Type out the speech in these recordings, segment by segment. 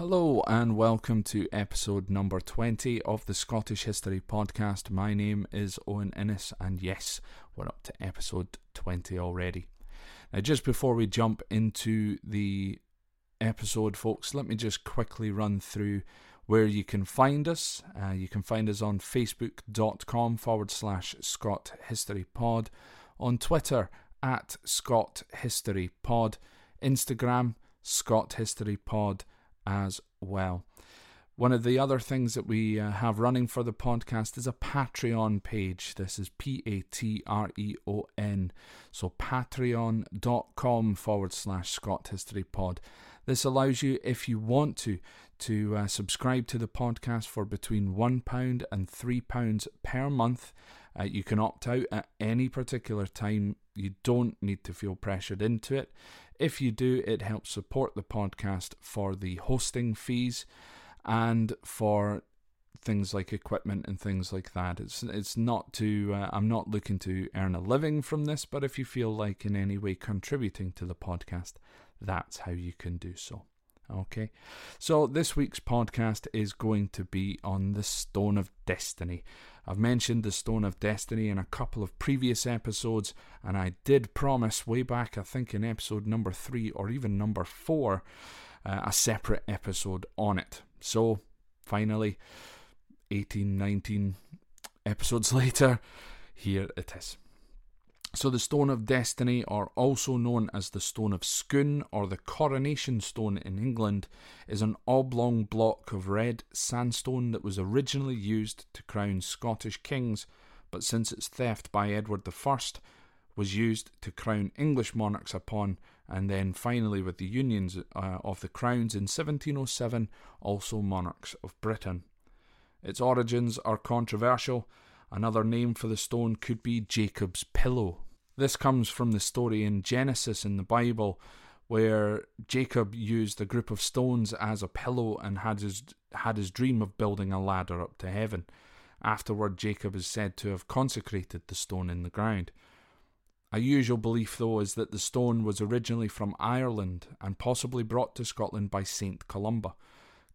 Hello and welcome to episode number 20 of the Scottish History Podcast. My name is Owen Innes, and yes, we're up to episode 20 already. Now, just before we jump into the episode, folks, let me just quickly run through where you can find us. Uh, you can find us on facebook.com forward slash Scot History Pod, on Twitter at Scot History Pod, Instagram Scot History Pod as well. One of the other things that we uh, have running for the podcast is a Patreon page. This is P A T R E O N. So patreon.com forward slash Scot History Pod. This allows you, if you want to, to uh, subscribe to the podcast for between £1 and £3 per month. Uh, you can opt out at any particular time. You don't need to feel pressured into it. If you do, it helps support the podcast for the hosting fees and for things like equipment and things like that. It's it's not to uh, I'm not looking to earn a living from this, but if you feel like in any way contributing to the podcast, that's how you can do so. Okay, so this week's podcast is going to be on the Stone of Destiny. I've mentioned the Stone of Destiny in a couple of previous episodes, and I did promise way back, I think in episode number three or even number four, uh, a separate episode on it. So, finally, 18, 19 episodes later, here it is. So, the Stone of Destiny, or also known as the Stone of Scone or the Coronation Stone in England, is an oblong block of red sandstone that was originally used to crown Scottish kings, but since its theft by Edward I, was used to crown English monarchs upon, and then finally with the unions uh, of the crowns in 1707, also monarchs of Britain. Its origins are controversial Another name for the stone could be Jacob's pillow. This comes from the story in Genesis in the Bible where Jacob used a group of stones as a pillow and had his had his dream of building a ladder up to heaven. Afterward Jacob is said to have consecrated the stone in the ground. A usual belief, though, is that the stone was originally from Ireland and possibly brought to Scotland by Saint Columba.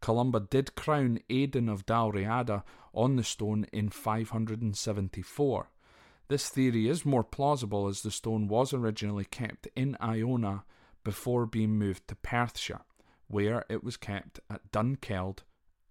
Columba did crown Aidan of Dalriada on the stone in 574. This theory is more plausible as the stone was originally kept in Iona before being moved to Perthshire, where it was kept at Dunkeld,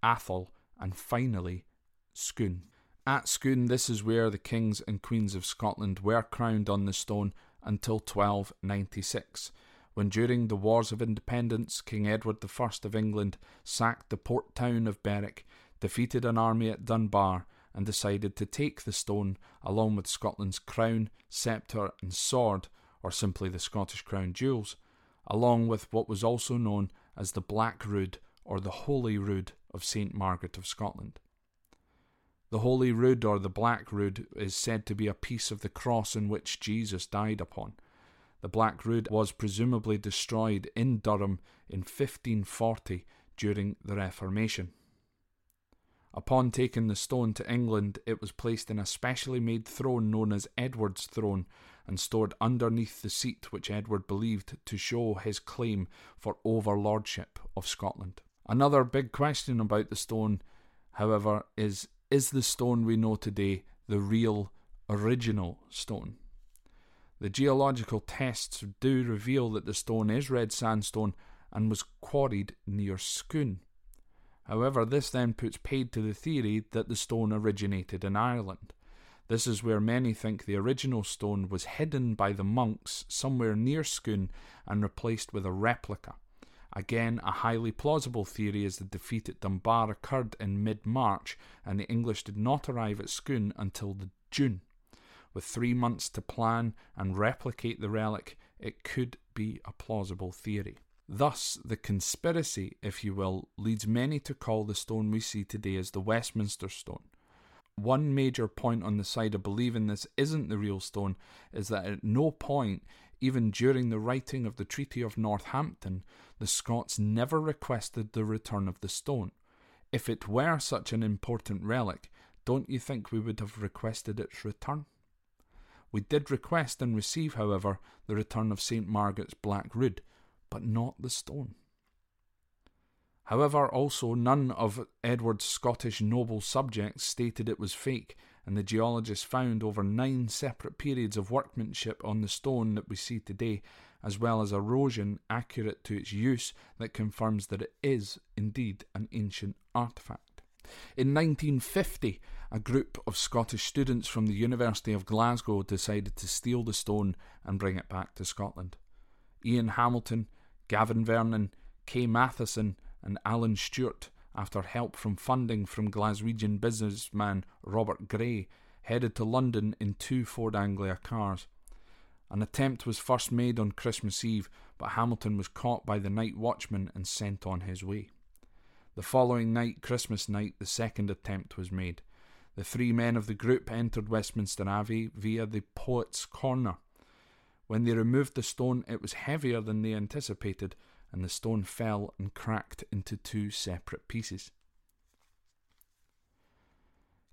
Atholl, and finally Scone. At Scone, this is where the kings and queens of Scotland were crowned on the stone until 1296 when during the Wars of Independence King Edward I of England sacked the port town of Berwick, defeated an army at Dunbar, and decided to take the stone along with Scotland's crown, sceptre, and sword, or simply the Scottish crown jewels, along with what was also known as the Black Rood or the Holy Rood of St. Margaret of Scotland. The Holy Rood or the Black Rood is said to be a piece of the cross in which Jesus died upon, the Black Rood was presumably destroyed in Durham in 1540 during the Reformation. Upon taking the stone to England, it was placed in a specially made throne known as Edward's throne and stored underneath the seat which Edward believed to show his claim for overlordship of Scotland. Another big question about the stone, however, is is the stone we know today the real original stone? The geological tests do reveal that the stone is red sandstone and was quarried near Scone. However, this then puts paid to the theory that the stone originated in Ireland. This is where many think the original stone was hidden by the monks somewhere near Scone and replaced with a replica. Again, a highly plausible theory is the defeat at Dunbar occurred in mid March and the English did not arrive at Scone until the June. With three months to plan and replicate the relic, it could be a plausible theory. Thus, the conspiracy, if you will, leads many to call the stone we see today as the Westminster Stone. One major point on the side of believing this isn't the real stone is that at no point, even during the writing of the Treaty of Northampton, the Scots never requested the return of the stone. If it were such an important relic, don't you think we would have requested its return? We did request and receive, however, the return of St. Margaret's Black Rood, but not the stone. However, also none of Edward's Scottish noble subjects stated it was fake, and the geologists found over nine separate periods of workmanship on the stone that we see today, as well as erosion accurate to its use that confirms that it is indeed an ancient artefact. In 1950, a group of Scottish students from the University of Glasgow decided to steal the stone and bring it back to Scotland. Ian Hamilton, Gavin Vernon, Kay Matheson, and Alan Stuart, after help from funding from Glaswegian businessman Robert Gray, headed to London in two Ford Anglia cars. An attempt was first made on Christmas Eve, but Hamilton was caught by the night watchman and sent on his way. The following night, Christmas night, the second attempt was made. The three men of the group entered Westminster Abbey via the Poet's Corner. When they removed the stone, it was heavier than they anticipated, and the stone fell and cracked into two separate pieces.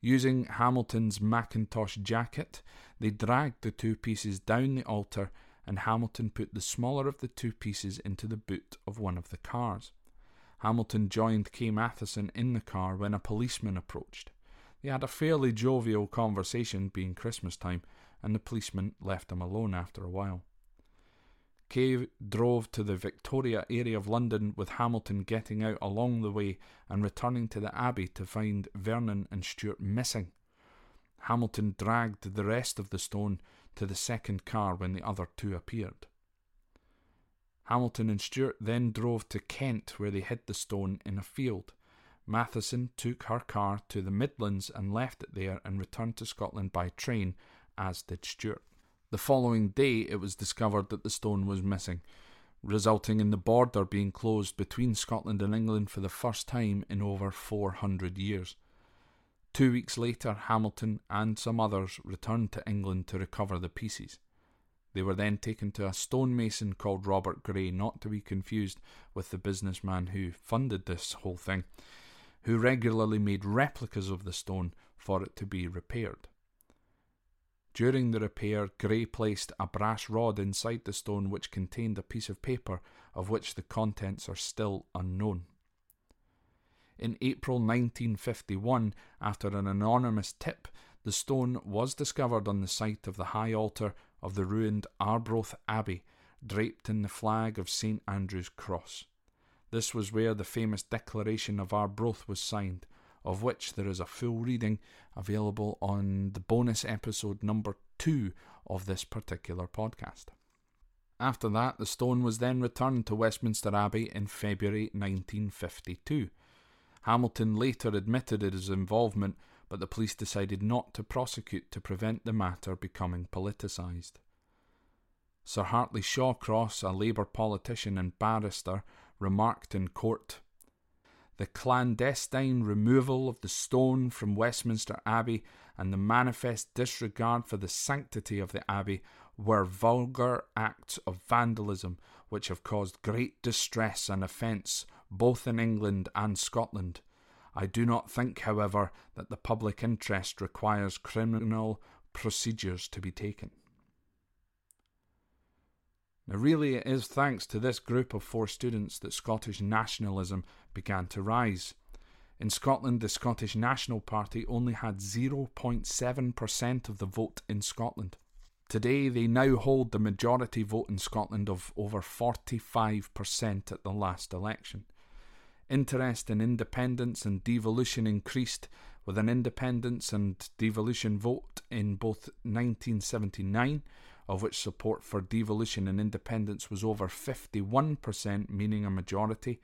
Using Hamilton's Mackintosh jacket, they dragged the two pieces down the altar, and Hamilton put the smaller of the two pieces into the boot of one of the cars. Hamilton joined Kay Matheson in the car when a policeman approached. They had a fairly jovial conversation, being Christmas time, and the policeman left him alone after a while. Kay drove to the Victoria area of London with Hamilton getting out along the way and returning to the Abbey to find Vernon and Stuart missing. Hamilton dragged the rest of the stone to the second car when the other two appeared. Hamilton and Stuart then drove to Kent where they hid the stone in a field. Matheson took her car to the Midlands and left it there and returned to Scotland by train, as did Stuart. The following day, it was discovered that the stone was missing, resulting in the border being closed between Scotland and England for the first time in over 400 years. Two weeks later, Hamilton and some others returned to England to recover the pieces. They were then taken to a stonemason called Robert Gray, not to be confused with the businessman who funded this whole thing, who regularly made replicas of the stone for it to be repaired. During the repair, Gray placed a brass rod inside the stone which contained a piece of paper of which the contents are still unknown. In April 1951, after an anonymous tip, the stone was discovered on the site of the high altar of the ruined Arbroath Abbey, draped in the flag of St Andrew's Cross. This was where the famous Declaration of Arbroath was signed, of which there is a full reading available on the bonus episode number two of this particular podcast. After that, the stone was then returned to Westminster Abbey in February 1952. Hamilton later admitted his involvement, but the police decided not to prosecute to prevent the matter becoming politicised. Sir Hartley Shawcross, a Labour politician and barrister, remarked in court the clandestine removal of the stone from Westminster Abbey and the manifest disregard for the sanctity of the Abbey were vulgar acts of vandalism which have caused great distress and offence both in England and Scotland. I do not think, however, that the public interest requires criminal procedures to be taken. Now, really, it is thanks to this group of four students that Scottish nationalism began to rise. In Scotland, the Scottish National Party only had 0.7% of the vote in Scotland. Today, they now hold the majority vote in Scotland of over 45% at the last election. Interest in independence and devolution increased with an independence and devolution vote in both 1979 of which support for devolution and independence was over 51%, meaning a majority.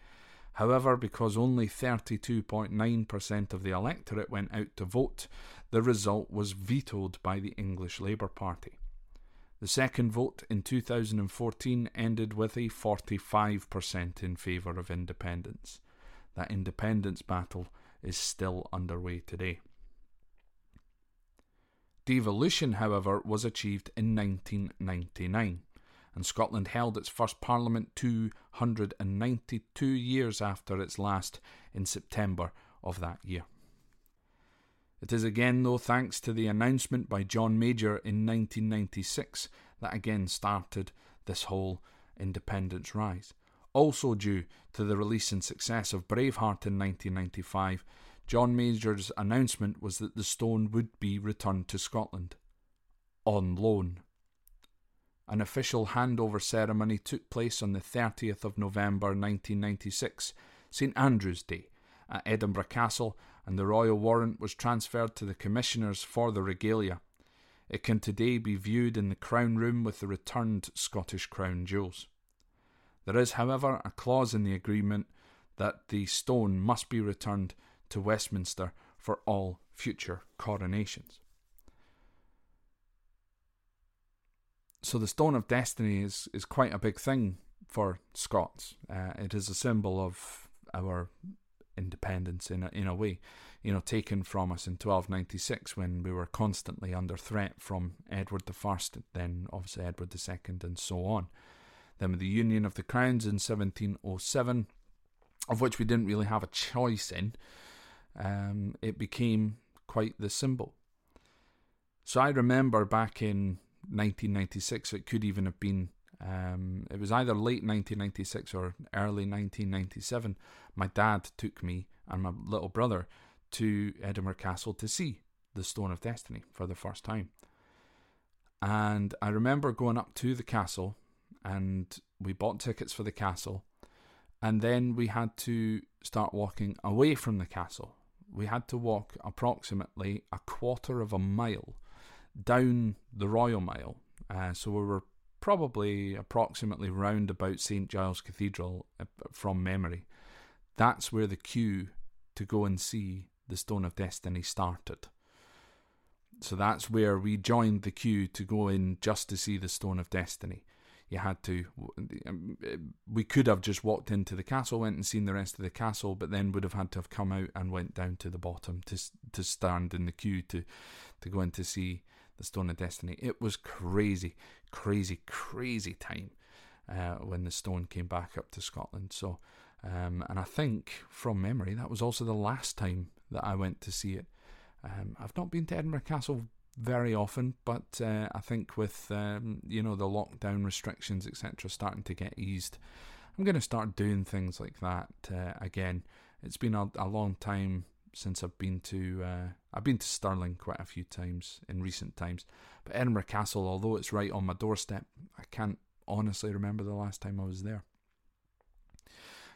However, because only 32.9% of the electorate went out to vote, the result was vetoed by the English Labour Party. The second vote in 2014 ended with a 45% in favour of independence. That independence battle is still underway today. Devolution, however, was achieved in 1999, and Scotland held its first Parliament 292 years after its last in September of that year. It is again, though, thanks to the announcement by John Major in 1996 that again started this whole independence rise. Also due to the release and success of Braveheart in 1995, John Major's announcement was that the stone would be returned to Scotland on loan. An official handover ceremony took place on the 30th of November 1996, St Andrew's Day, at Edinburgh Castle, and the royal warrant was transferred to the commissioners for the regalia. It can today be viewed in the Crown Room with the returned Scottish Crown jewels. There is, however, a clause in the agreement that the stone must be returned to Westminster for all future coronations. So the Stone of Destiny is, is quite a big thing for Scots. Uh, it is a symbol of our independence in a, in a way, you know, taken from us in 1296 when we were constantly under threat from Edward I, then obviously Edward II, and so on. Then with the Union of the Crowns in 1707, of which we didn't really have a choice in, um, it became quite the symbol. So I remember back in 1996, it could even have been, um, it was either late 1996 or early 1997. My dad took me and my little brother to Edinburgh Castle to see the Stone of Destiny for the first time. And I remember going up to the castle and we bought tickets for the castle. And then we had to start walking away from the castle we had to walk approximately a quarter of a mile down the Royal Mile. Uh, so we were probably approximately round about St Giles Cathedral uh, from memory. That's where the queue to go and see the Stone of Destiny started. So that's where we joined the queue to go in just to see the Stone of Destiny you had to. Um, we could have just walked into the castle, went and seen the rest of the castle, but then would have had to have come out and went down to the bottom to to stand in the queue to to go in to see the Stone of Destiny. It was crazy, crazy, crazy time uh, when the stone came back up to Scotland. So, um, and I think from memory that was also the last time that I went to see it. Um, I've not been to Edinburgh Castle very often, but uh, I think with um, you know the lockdown restrictions etc. starting to get eased, I'm going to start doing things like that uh, again. It's been a, a, long time since I've been to uh, I've been to Stirling quite a few times in recent times, but Edinburgh Castle, although it's right on my doorstep, I can't honestly remember the last time I was there.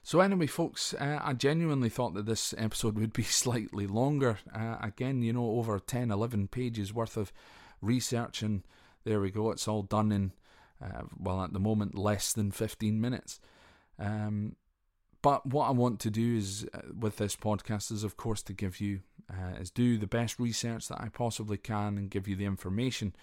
So, anyway, folks, uh, I genuinely thought that this episode would be slightly longer. Uh, again, you know, over 10, 11 pages worth of research, and there we go, it's all done in, uh, well, at the moment, less than 15 minutes. Um, but what I want to do is, uh, with this podcast, is of course to give you, uh, is do the best research that I possibly can and give you the information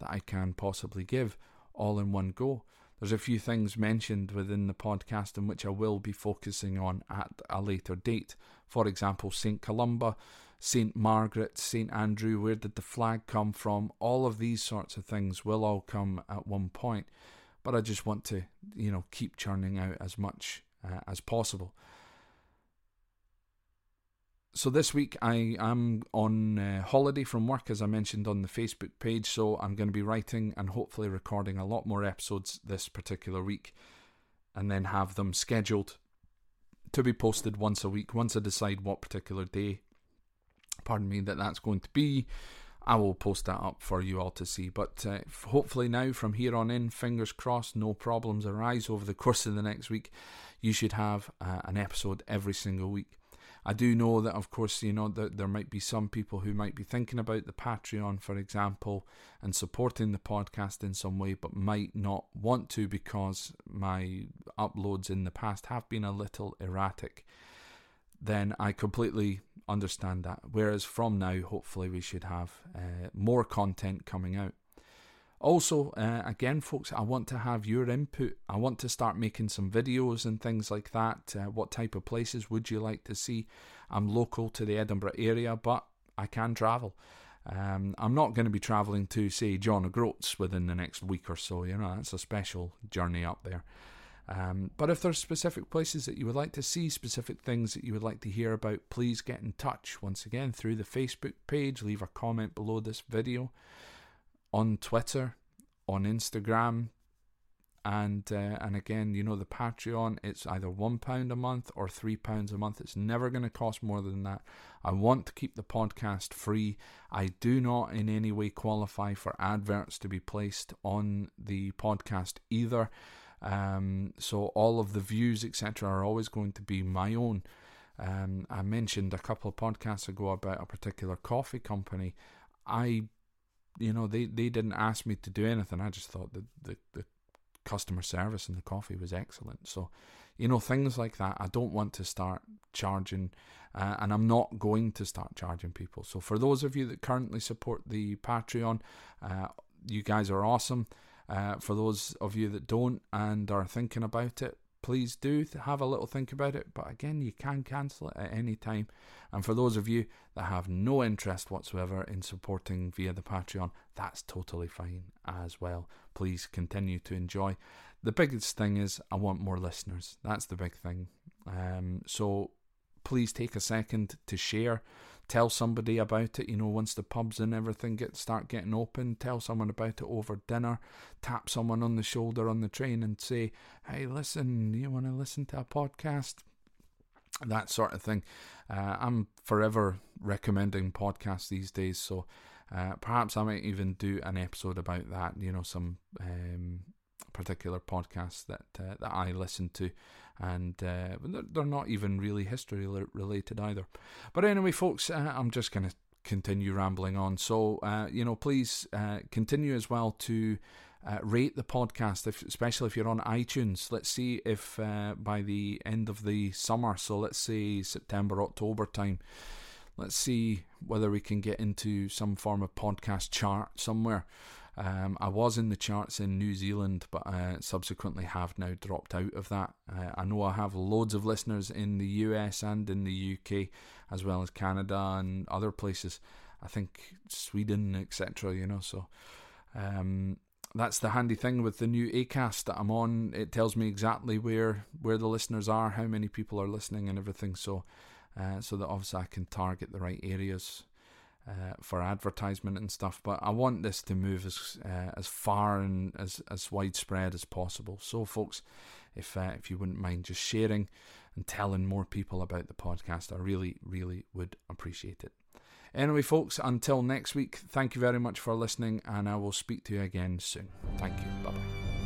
that I can possibly give all in one go. There's a few things mentioned within the podcast in which I will be focusing on at a later date. For example, St. Columba, St. Margaret, St. Andrew, where did the flag come from? All of these sorts of things will all come at one point. But I just want to, you know, keep churning out as much uh, as possible. So this week I am on uh, holiday from work, as I mentioned on the Facebook page. So I'm going to be writing and hopefully recording a lot more episodes this particular week, and then have them scheduled to be posted once a week. Once I decide what particular day, pardon me, that that's going to be, I will post that up for you all to see. But uh, hopefully now, from here on in, fingers crossed, no problems arise over the course of the next week. You should have uh, an episode every single week. I do know that, of course, you know that there might be some people who might be thinking about the Patreon, for example, and supporting the podcast in some way, but might not want to because my uploads in the past have been a little erratic. Then I completely understand that. Whereas from now, hopefully, we should have uh, more content coming out. Also, uh, again, folks, I want to have your input. I want to start making some videos and things like that. Uh, what type of places would you like to see? I'm local to the Edinburgh area, but I can travel. Um, I'm not going to be travelling to, say, John O'Groats within the next week or so. You know, that's a special journey up there. Um, but if there's specific places that you would like to see, specific things that you would like to hear about, please get in touch once again through the Facebook page. Leave a comment below this video on Twitter, on Instagram, and uh, and again, you know the Patreon. It's either one pound a month or three pounds a month. It's never going to cost more than that. I want to keep the podcast free. I do not in any way qualify for adverts to be placed on the podcast either. Um, so all of the views, etc., are always going to be my own. Um, I mentioned a couple of podcasts ago about a particular coffee company. I you know, they, they didn't ask me to do anything. I just thought that the, the customer service and the coffee was excellent. So, you know, things like that. I don't want to start charging, uh, and I'm not going to start charging people. So, for those of you that currently support the Patreon, uh, you guys are awesome. Uh, for those of you that don't and are thinking about it, please do have a little think about it. But again, you can cancel it at any time. And for those of you that have no interest whatsoever in supporting via the Patreon, that's totally fine as well. Please continue to enjoy. The biggest thing is, I want more listeners. That's the big thing. Um, so please take a second to share tell somebody about it. You know, once the pubs and everything get start getting open, tell someone about it over dinner. Tap someone on the shoulder on the train and say, "Hey, listen, you want to listen to a podcast?" That sort of thing. Uh, I'm forever recommending podcasts these days, so uh, perhaps I might even do an episode about that. You know, some um, particular podcasts that uh, that I listen to, and uh, they're not even really history related either. But anyway, folks, uh, I'm just going to continue rambling on. So, uh, you know, please uh, continue as well to. Uh, rate the podcast, if, especially if you're on iTunes. Let's see if by the end of the summer, so let's say September, October time, let's see whether we can get into some form of podcast chart somewhere. Um, I was in the charts in New Zealand, but subsequently have now dropped out of that. Uh, I know I have loads of listeners in the US and in the UK, as well as Canada and other places. I think Sweden, etc. You know, so um, that's the handy thing with the new Acast that I'm on. It tells me exactly where where the listeners are, how many people are listening, and everything. So, uh, so that obviously I can target the right areas uh, for advertisement and stuff. But I want this to move as uh, as far and as as widespread as possible. So, folks, if uh, if you wouldn't mind just sharing and telling more people about the podcast, I really really would appreciate it. Anyway, folks, until next week, thank you very much for listening, and I will speak to you again soon. Thank you. Bye bye.